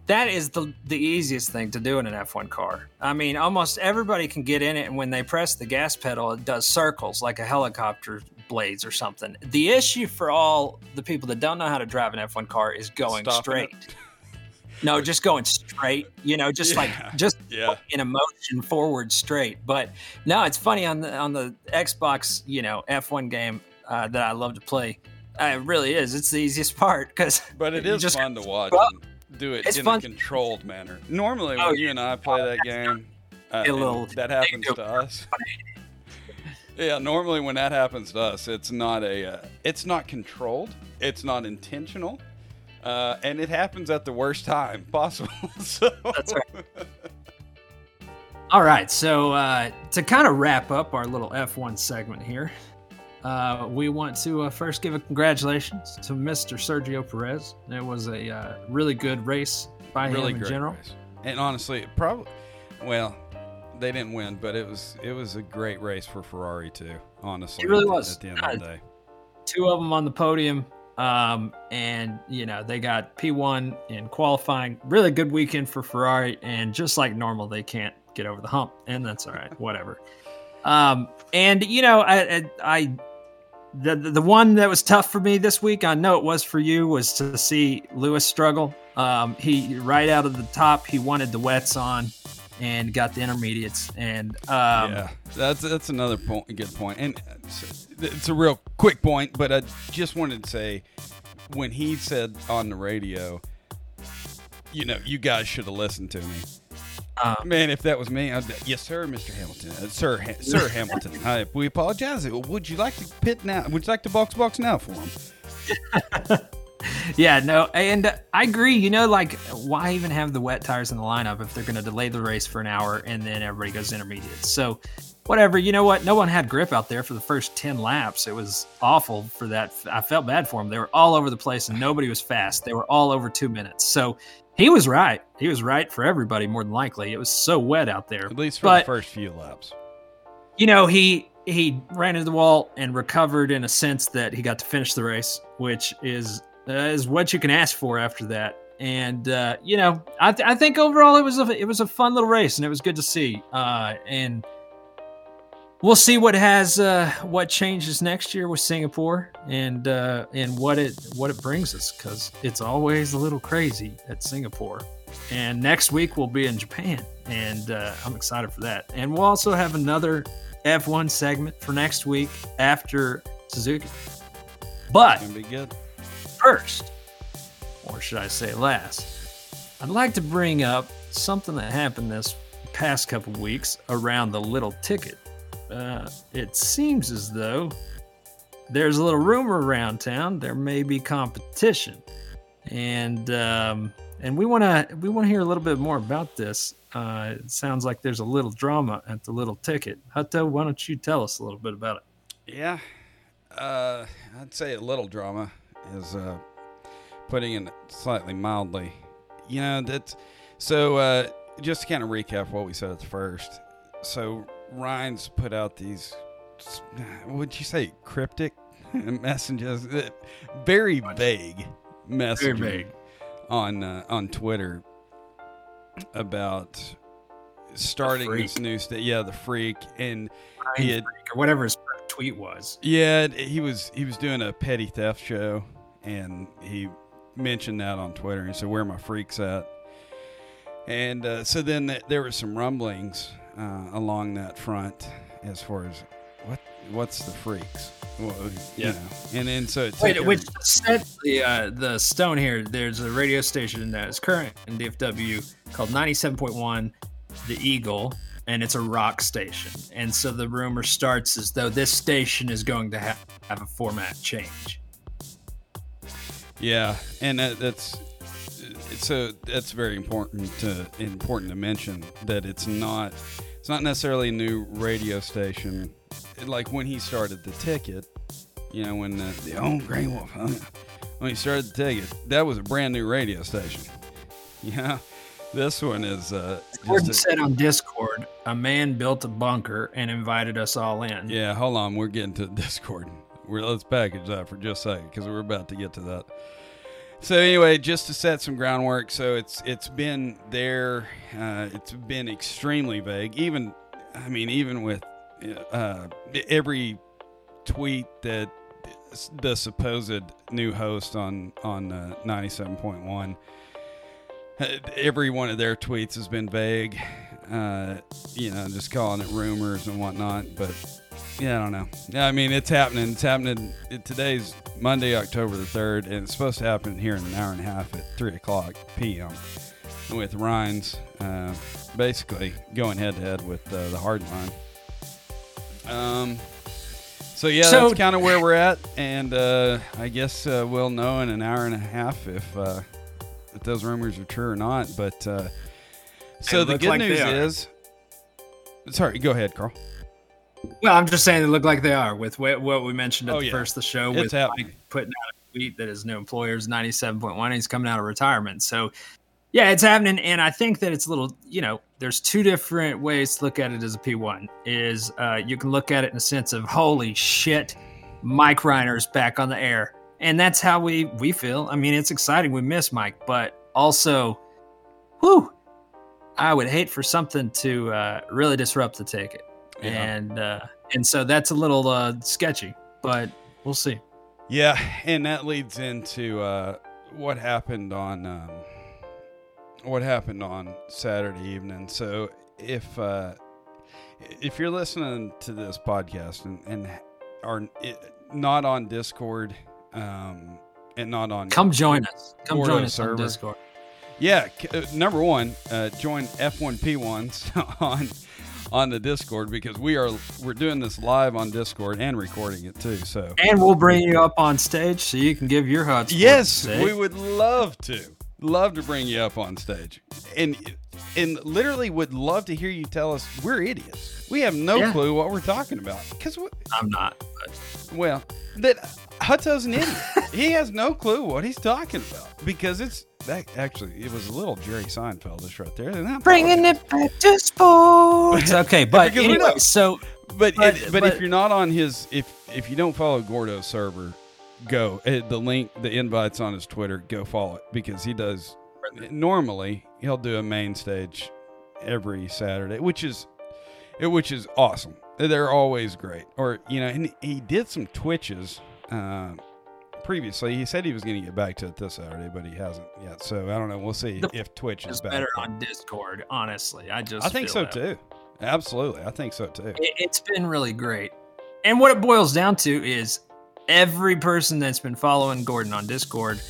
That is the the easiest thing to do in an F1 car. I mean, almost everybody can get in it, and when they press the gas pedal, it does circles like a helicopter blades or something. The issue for all the people that don't know how to drive an F1 car is going Stopping straight. it. No, just going straight. You know, just Yeah. like just Yeah, in a motion forward straight. But no, it's funny on the on the Xbox, you know, F1 game uh, that I love to play. Uh, it really is. It's the easiest part because but it is just- fun to watch. well, do it in fun- a controlled manner. Normally, Oh, when you and I play that game, uh, little- that happens to us. Yeah, normally when that happens to us, it's not a, uh, it's not controlled, it's not intentional, uh, and it happens at the worst time possible. so, That's right. All right, so uh, to kind of wrap up our little F1 segment here, uh, we want to uh, first give a congratulations to Mr. Sergio Perez. It was a uh, really good race by really him in general. race. And honestly, probably, well, they didn't win, but it was it was a great race for Ferrari too. Honestly, It really was. At the end of the day, two of them on the podium. Um, and you know they got P1 in qualifying. Really good weekend for Ferrari, and just like normal, they can't get over the hump, and that's all right. Whatever. Um, and you know, I, I, I the the one that was tough for me this week, I know it was for you, was to see Lewis struggle. Um, he right out of the top, he wanted the wets on, and got the intermediates, and um, yeah, that's that's another point, good point, and it's, it's a real quick point, but I just wanted to say when he said on the radio, you know, you guys should have listened to me. Uh, Man, if that was me, I'd be, yes, sir, Mr. Hamilton, uh, sir, ha- sir Hamilton. I, we apologize. Would you like to pit now? Would you like to box box now for him? Yeah, no, and uh, I agree. You know, like why even have the wet tires in the lineup if they're going to delay the race for an hour and then everybody goes intermediate? So, whatever. You know what? No one had grip out there for the first ten laps. It was awful for that. I felt bad for them. They were all over the place and nobody was fast. They were all over two minutes. So he was right. He was right for everybody more than likely. It was so wet out there. At least for But- the first few laps. you know he he ran into the wall and recovered in a sense that he got to finish the race which is uh, is what you can ask for after that and uh, you know I, th- I think overall it was a it was a fun little race and it was good to see uh, and we'll see what has uh, what changes next year with Singapore and uh, and what it what it brings us because it's always a little crazy at Singapore and next week we'll be in Japan, and uh, I'm excited for that. And we'll also have another F1 segment for next week after Suzuka. But be good. first, or should I say last, I'd like to bring up something that happened this past couple weeks around the little ticket. Uh, it seems as though there's a little rumor around town there may be competition, and um, and we want to we want to hear a little bit more about this. Uh, it sounds like there's a little drama at the little ticket. Hutto, why don't you tell us a little bit about it? Yeah, uh, I'd say a little drama is uh, putting it slightly mildly. You know that's so. Uh, just to kind of recap what we said at the first. So Rhyner's put out these. Would you say cryptic messages? Uh, Very vague messages vague. on uh, on Twitter about starting this new state. Yeah, the freak and he had or whatever his tweet was. yeah, he was he was doing a petty theft show, and he mentioned that on Twitter. He said, "Where are my freaks at?" And uh, so then th- there were some rumblings uh, along that front as far as what what's the freaks. Well, you Yeah. know. And then so it Wait, which set the uh, the stone here? There's a radio station that is current in DFW called 97.1, the Eagle, and it's a rock station. And so the rumor starts as though this station is going to have, have a format change. Yeah, and that, that's so that's very important to important to mention that it's not it's not necessarily a new radio station. Like when he started the ticket, you know, when the, the old Grey Wolf, huh? when he started the ticket, that was a brand new radio station. Yeah, this one is uh, Gordon a, said on Discord, a man built a bunker and invited us all in. yeah. Hold on, we're getting to Discord. We're let's package that for just a second because we're about to get to that. So anyway, just to set some groundwork, so it's it's been there. Uh, it's been extremely vague. Even, I mean, even with uh, every tweet that the supposed new host on on uh, ninety seven point one, every one of their tweets has been vague. Uh, you know, just calling it rumors and whatnot. But yeah, I don't know. Yeah, I mean, it's happening. It's happening. It, today's Monday, October the 3rd, and it's supposed to happen here in an hour and a half at 3 o'clock p.m. with Rhyner's uh, basically going head to head with uh, the hard line. Um, so, yeah, So- that's kind of where we're at. And uh, I guess uh, we'll know in an hour and a half if, uh, if those rumors are true or not. But uh, so the good like news is. Sorry, go ahead, Carl. Well, I'm just saying they look like they are with what, what we mentioned at Oh, the yeah. first of the show It's with happening. Mike putting out a tweet that his new employer is 97.1. He's coming out of retirement. So, yeah, it's happening. And I think that it's a little, you know, there's two different ways to look at it as a P1. Is uh, you can look at it in a sense of, holy shit, Mike Rhyner's back on the air. And that's how we, we feel. I mean, it's exciting. We miss Mike, but also, whew, I would hate for something to uh, really disrupt the ticket Yeah. and uh, and so that's a little uh, sketchy, but we'll see. Yeah, and that leads into uh, what happened on um, what happened on Saturday evening. So if uh, if you're listening to this podcast and, and are it, not on Discord um, and not on Come join us. Come join us on. Discord. Yeah, c- uh, number one, uh, join F1P1s on on the Discord because we are we're doing this live on Discord and recording it too. So And we'll bring you up on stage so you can give your HUD. yes, we would love to love to bring you up on stage and and literally would love to hear you tell us we're idiots. We have no Yeah. clue what we're talking about because I'm not. But well that Hutto's an idiot. he has no clue what he's talking about because it's that actually it was a little Jerry Seinfeldish right there. And I bringing it back to sports. okay, but anyway, so But But- it, but, but- if you're not on his if if you don't follow Gordo's server, go Uh, the link the invites on his Twitter. Go follow it because he does normally he'll do a main stage every Saturday, which is it- which is awesome. They're always great. Or you know, and he did some twitches. Uh, Previously, he said he was going to get back to it this Saturday, but he hasn't yet. So I don't know. We'll see The- if Twitch is back. better on Discord. Honestly, I just I think so that. too. Absolutely, I think so too. It, it's been really great. And what it boils down to is every person that's been following Gordon on Discord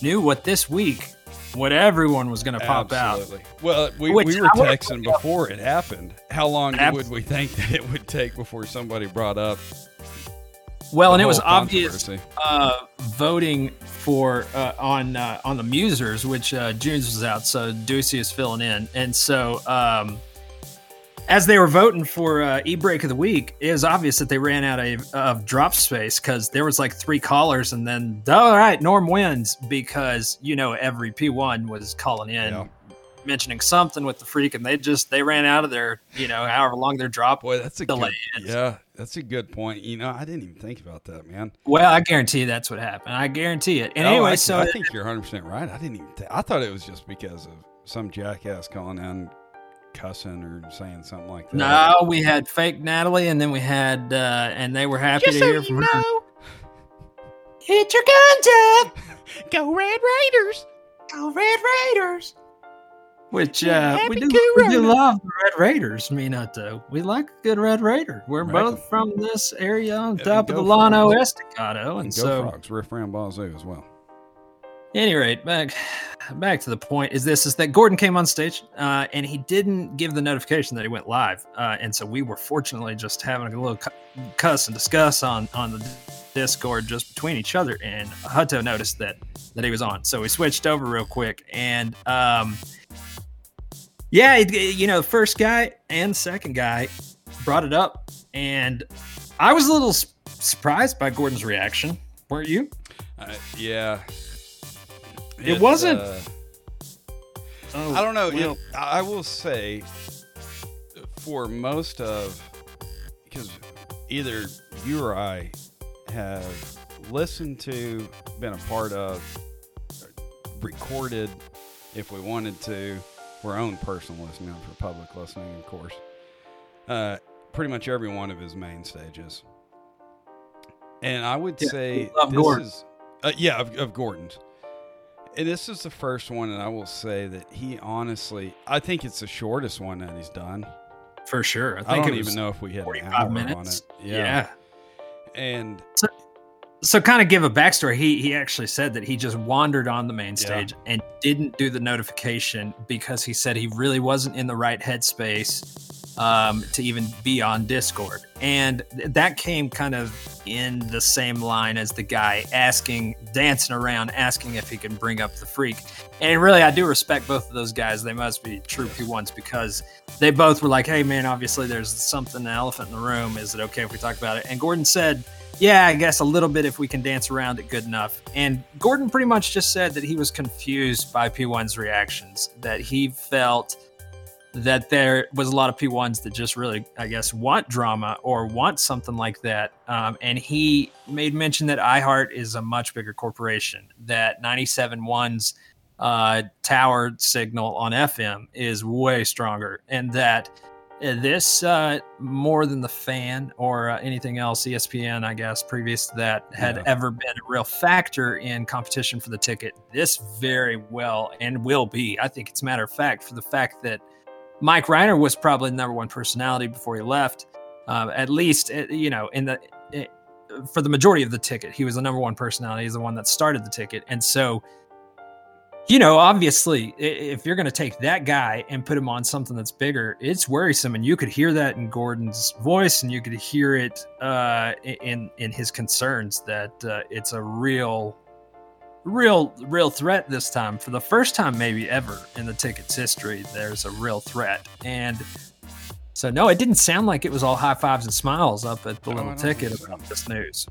knew what this week, what everyone was going to pop out. Well, we, Which we were texting before it happened. How long Abs- would we think that it would take before somebody brought up? Well, and it was obvious uh, voting for uh, on uh, on the Musers, which uh, Junes was out, so Ducey is filling in, and so um, as they were voting for uh, e break of the week, it was obvious that they ran out of, of drop space because there was like three callers, and then all right, Norm wins because you know every P one was calling in. Yeah. Mentioning something with the freak, and they just they ran out of their you know however long their drop. Boy, that's a delay good, yeah, that's a good point. You know, I didn't even think about that, man. Well, I guarantee that's what happened. I guarantee it. And Oh, anyway, I, so I think you're 100 percent right. I didn't even. Th- I thought it was just because of some jackass calling in, cussing or saying something like that. No, we had fake Natalie, and then we had, uh, and they were happy to hear from her. Hit your guns up, go Red Raiders. go Red Raiders. Which uh, we, do, we do love the Red Raiders, Minato. We like a good Red Raider. We're right. both from this area on top of the Llano Estacado. And, and go so, Frogs, Riff Ram Bazoo as well. Any rate, back back to the point is this is that Gordon came on stage uh, and he didn't give the notification that he went live, uh, and so we were fortunately just having a little cuss and discuss on on the Discord just between each other, and Hutto noticed that that he was on, so we switched over real quick, and um, yeah, you know, first guy and second guy brought it up, and I was a little surprised by Gordon's reaction, weren't you? Uh, yeah, it, it wasn't. Uh, oh, I don't know. Well, it, I will say, for most of, because either you or I have listened to, been a part of, recorded, if we wanted to, for our own personal listening, not for public listening, of course. Uh, pretty much every one of his main stages. And I would yeah, say this Gordon. is, uh, yeah, of, of Gordon's. And this is the first one, and I will say that he honestly, I think it's the shortest one that he's done. For sure. I, think I don't even know if we had an hour minutes. on it. Yeah. yeah. And so, kind of give a backstory. He he actually said that he just wandered on the main stage yeah. and didn't do the notification because he said he really wasn't in the right headspace um, to even be on Discord. And that came kind of in the same line as the guy asking, dancing around, asking if he can bring up the freak. And really, I do respect both of those guys. They must be true P1s because they both were like, hey, man, obviously there's something, an elephant in the room. Is it okay if we talk about it? And Gordon said, yeah, I guess a little bit if we can dance around it good enough. And Gordon pretty much just said that he was confused by P1's reactions, that he felt that there was a lot of P1s that just really, I guess, want drama or want something like that. Um, and he made mention that iHeart is a much bigger corporation, that 97.1's uh, tower signal on FM is way stronger, and that this, uh, more than the fan or uh, anything else, ESPN, I guess, previous to that, had yeah. ever been a real factor in competition for the ticket. This very well and will be. I think it's a matter of fact for the fact that Mike Rhyner was probably the number one personality before he left. Uh, at least, uh, you know, in the it, uh, for the majority of the ticket, he was the number one personality. He's the one that started the ticket, and so, you know, obviously, if you're going to take that guy and put him on something that's bigger, it's worrisome, and you could hear that in Gordon's voice, and you could hear it uh, in in his concerns that uh, it's a real real real threat this time. For the first time maybe ever in the tickets history there's a real threat. And so no it didn't sound like it was all high fives and smiles up at the no, little ticket about this news.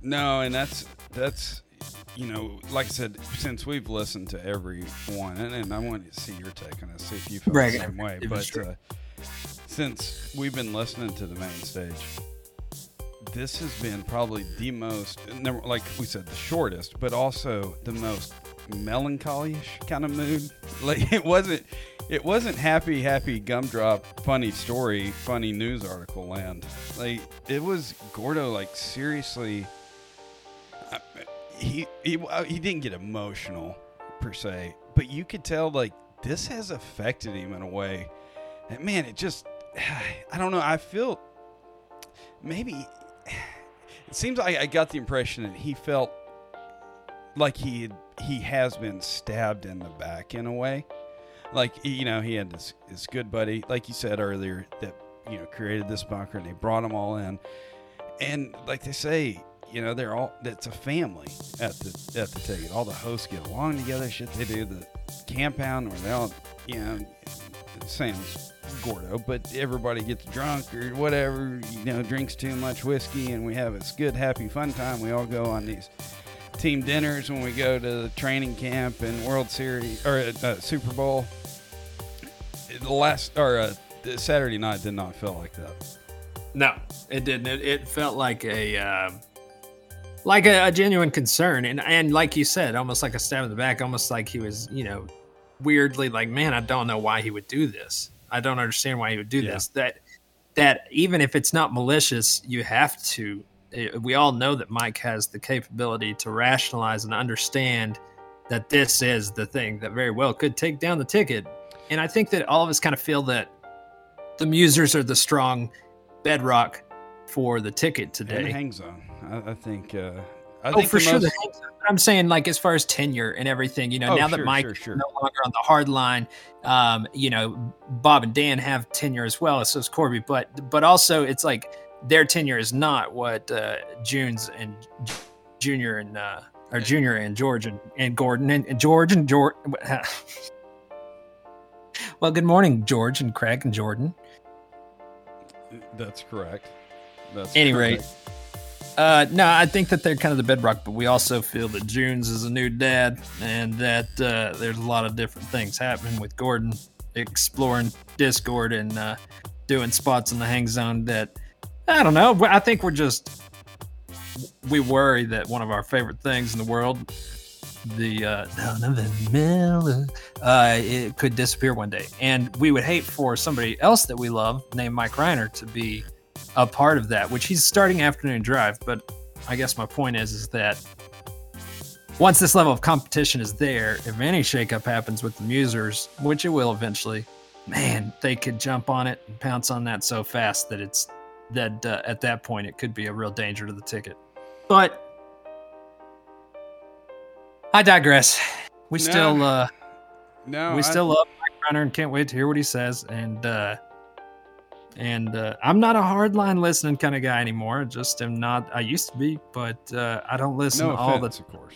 No and that's that's you know like i said since we've listened to every one and, and i want to see your take on this see if you feel right. the same way but uh, since we've been listening to the main stage this has been probably the most, like we said, the shortest, but also the most melancholy-ish kind of mood. Like it wasn't, it wasn't happy, happy gumdrop, funny story, funny news article land. Like it was Gordo, like seriously. He he uh, he didn't get emotional per se, but you could tell like this has affected him in a way. And man, it just, I don't know. I feel maybe it seems like I got the impression that he felt like he he has been stabbed in the back in a way. Like you know, he had this his good buddy, like you said earlier, that you know created this bunker, and they brought them all in, and like they say, you know, they're all it's a family at the at the ticket. All the hosts get along together. Shit, they do the camp out where they all, you know, Sam's Gordo, but everybody gets drunk or whatever, you know, drinks too much whiskey, and we have this good, happy, fun time. We all go on these team dinners when we go to the training camp and World Series or uh, Super Bowl. The last or uh, Saturday night did not feel like that. No, it didn't. It, it felt like a uh, like a, a, genuine concern, and and like you said, almost like a stab in the back, almost like he was, you know, weirdly like, man, I don't know why he would do this. I don't understand why he would do yeah. this. That that even if it's not malicious, you have to. Eh, we all know that Mike has the capability to rationalize and understand that this is the thing that very well could take down the ticket. and I think that all of us kind of feel that the Musers are the strong bedrock for the ticket today. hang zone. I, I think. Uh, I oh, think for the sure. most- The hang zone. But I'm saying, like, as far as tenure and everything, you know, Oh, now sure, that Mike sure, sure. is no longer on the hard line, um, you know, Bob and Dan have tenure as well, so is Corby. But but also, it's like their tenure is not what uh, June's and Junior and uh, or Junior and George and, and Gordon and, and George and George. well, good morning, George and Craig and Jordan. That's correct. That's Any rate. Uh, no, I think that they're kind of the bedrock, but we also feel that Junes is a new dad, and that uh, there's a lot of different things happening with Gordon exploring Discord and uh, doing spots in the hang zone. That I don't know. I think we're just we worry that one of our favorite things in the world, the uh, Dunham and Miller, uh, it could disappear one day, and we would hate for somebody else that we love, named Mike Rhyner, to be a part of that, which he's starting afternoon drive. But I guess my point is, is that once this level of competition is there, if any shakeup happens with the Musers, which it will eventually, man, they could jump on it and pounce on that so fast that it's that uh, at that point it could be a real danger to the ticket. But I digress. We No. still uh, No, we I- still love Mike Rhyner and can't wait to hear what he says. And uh, and uh, I'm not a hardline listening kind of guy anymore. Just am not. I used to be, but uh, I don't listen no all the offense, of course.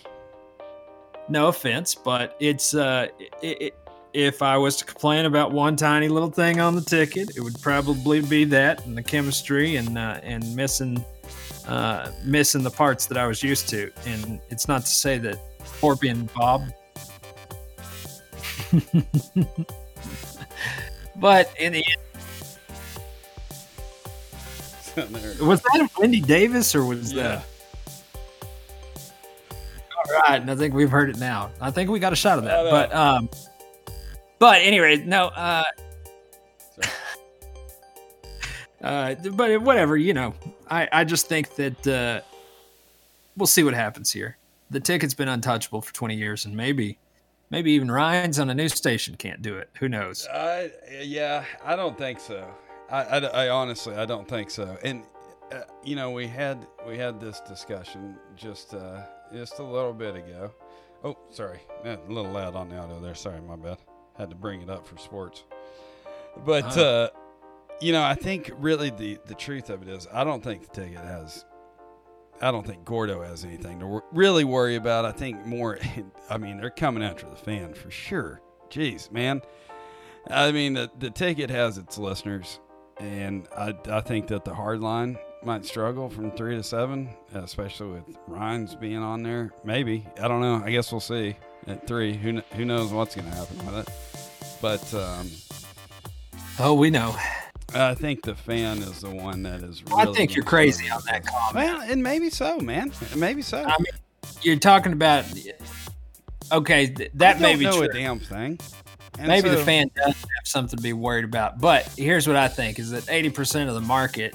no offense, but it's uh, it, it, if I was to complain about one tiny little thing on the ticket, it would probably be that and the chemistry and uh, and missing uh, missing the parts that I was used to. And it's not to say that Corby and Bob, but in the There- was that Wendy Davis or was yeah. that? All right, and I think we've heard it now. I think we got a shot of that. But um, but anyway, no. Uh, uh, but whatever, you know. I I just think that uh, we'll see what happens here. The ticket's been untouchable for 20 years, and maybe maybe even Rhyner's on a new station can't do it. Who knows? I yeah, I don't think so. I, I, I honestly I don't think so. And uh, you know we had we had this discussion just uh, just a little bit ago. Oh, sorry, a little loud on the auto there. Sorry, my bad. Had to bring it up for sports. But Oh. uh, you know, I think really the the truth of it is I don't think the ticket has. I don't think Gordo has anything to wor- really worry about. I think more. I mean, they're coming after the fan for sure. Jeez, man. I mean, the, the ticket has its listeners, and I, I think that the hard line might struggle from three to seven, especially with Rhyner's being on there. Maybe I don't know. I guess we'll see at three. Who who knows what's going to happen with it? But um, Oh, we know. I think the fan is the one that is. I think you're crazy on that comment. Well, and maybe so, man. Maybe so. I mean, you're talking about. Okay, th- that I may don't be know true. a damn thing. And Maybe the fan does have something to be worried about. But here's what I think is that 80% of the market,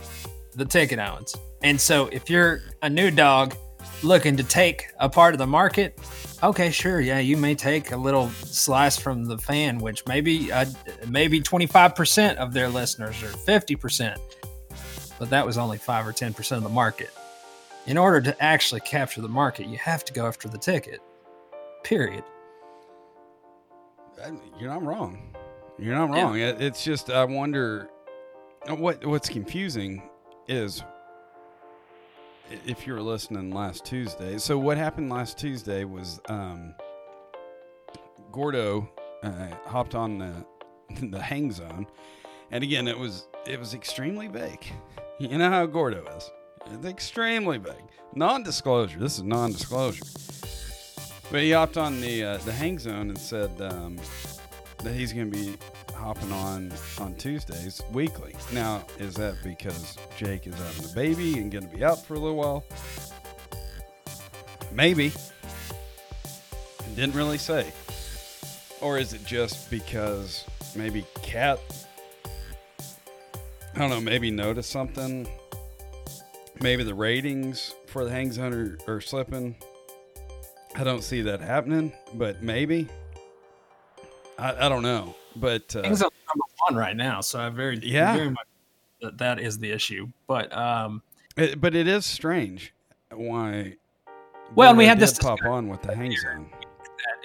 the ticket owns. And so if you're a new dog looking to take a part of the market, okay, sure, yeah, you may take a little slice from the fan, which maybe uh, maybe 25% of their listeners or 50%. But that was only 5 or 10% of the market. In order to actually capture the market, you have to go after the ticket. Period. You're not wrong. You're not wrong. It- It's just I wonder uh, what what's confusing is if you were listening last Tuesday. So what happened last Tuesday was um, Gordo uh, hopped on the the hang zone, and again it was it was extremely vague. You know how Gordo is. It's extremely vague. Non-disclosure. This is non-disclosure. But he hopped on the uh, the hang zone and said um, that he's going to be hopping on on Tuesdays weekly. Now, is that because Jake is having a baby and going to be out for a little while? Maybe. Didn't really say. Or is it just because maybe Cat, I don't know, maybe noticed something? Maybe the ratings for the hang zone are, are slipping. I don't see that happening, but maybe. I, I don't know. but uh, Things are number one right now, so I very Yeah. very much that that is the issue. But um, it, but it is strange why. Well, and we had this pop on with the hang zone.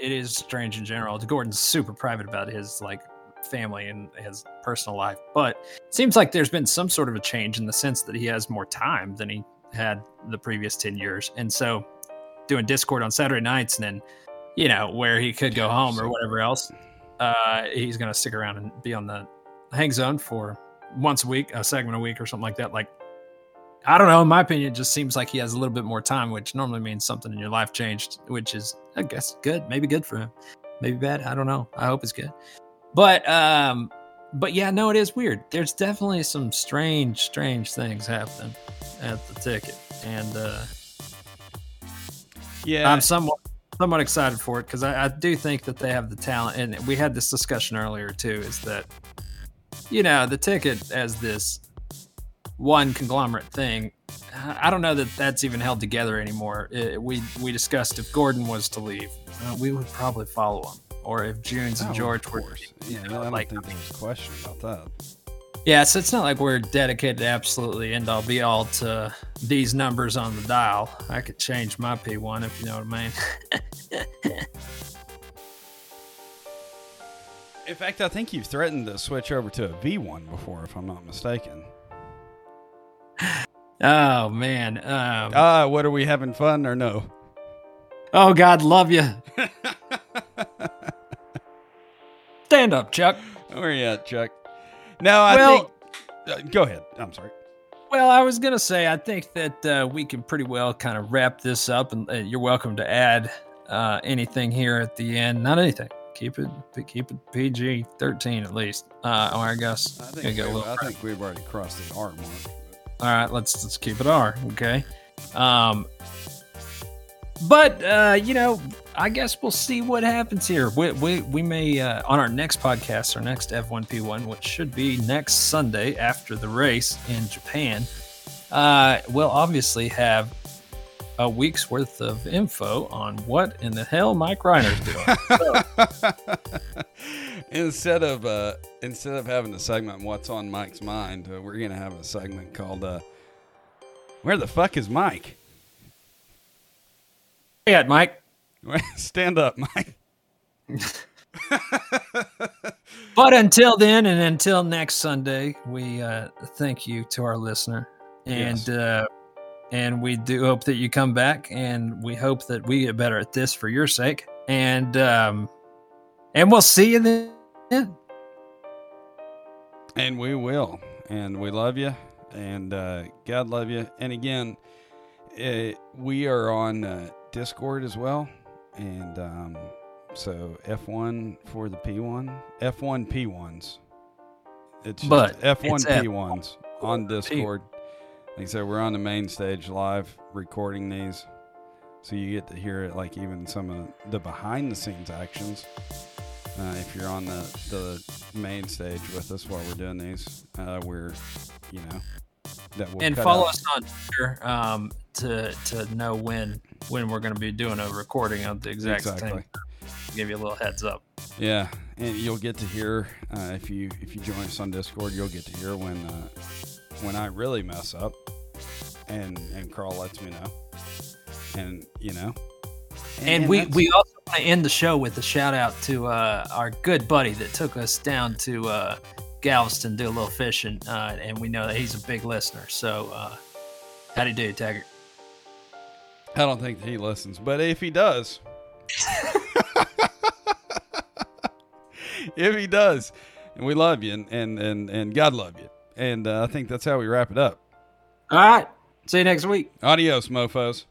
it is strange in general. Gordon's super private about his like family and his personal life, but it seems like there's been some sort of a change in the sense that he has more time than he had the previous 10 years. And so doing Discord on Saturday nights and then, you know, where he could go home or whatever else, uh, he's going to stick around and be on the hang zone for once a week, a segment a week or something like that. Like, I don't know. In my opinion, it just seems like he has a little bit more time, which normally means something in your life changed, which is, I guess, good. Maybe good for him. Maybe bad. I don't know. I hope it's good. But, um, but yeah, no, it is weird. There's definitely some strange, strange things happening at the ticket, and uh, Yeah, I'm somewhat, somewhat excited for it because I, I do think that they have the talent. And we had this discussion earlier too. Is that you know the ticket as this one conglomerate thing? I I don't know that that's even held together anymore. It, we we discussed if Gordon was to leave, uh, we would probably follow him, or if Junes and Oh, George were. course. you Yeah, know, I don't like- think there's a question about that. Yeah, so it's not like we're dedicated to absolutely end all be all to these numbers on the dial. I could change my P1 if you know what I mean. In fact, I think you've threatened to switch over to a V1 before, if I'm not mistaken. oh man. Um, Ah, what are we having fun or no? oh God, love you. Stand up, Chuck. Where are you at, Chuck? No, I Well- think. Uh, go ahead. I'm sorry. Well, I was gonna say I think that uh, we can pretty well kind of wrap this up, and uh, you're welcome to add uh, anything here at the end. Not anything. Keep it keep it PG thirteen at least. Uh, or I guess I gonna think, a we, little I think we've already crossed the R mark. All right, let's let's keep it R, okay? Um but uh, you know, I guess we'll see what happens here. We we, we may uh, on our next podcast, our next F1P1, which should be next Sunday after the race in Japan. Uh, we'll obviously have a week's worth of info on what in the hell Mike Rhyner's doing. instead of uh, instead of having a segment "What's on Mike's Mind," uh, we're gonna have a segment called uh, "Where the fuck is Mike?" Yeah, Mike. Stand up, Mike. But until then, and until next Sunday, we uh, thank you to our listener, and Yes. uh, and we do hope that you come back, and we hope that we get better at this for your sake, and um, and we'll see you then. And we will. And we love you. And uh, God love you. And again, uh, we are on uh, Discord as well. And um, so F1 for the P1, F1 P1s. It's just But F1 it's F- P1s on Discord. Like I said, we're on the main stage live recording these. So you get to hear it, like even some of the behind the scenes actions. Uh, if you're on the, the main stage with us while we're doing these, uh, we're, you know, that will and follow out. us on Twitter um, to to know when when we're going to be doing a recording of the exact Exactly. thing. Give you a little heads up. Yeah, and you'll get to hear uh, if you if you join us on Discord, you'll get to hear when uh, when I really mess up, and and Carl lets me know, and you know, And we, we also want to end the show with a shout out to uh, our good buddy that took us down to uh, Galveston do a little fishing, uh, and we know that he's a big listener. So, uh, how do you do, Taggart? I don't think he listens, but if he does, if he does, and we love you, and and and, and God love you, and uh, I think that's how we wrap it up. All right. See you next week. Adios, mofo's.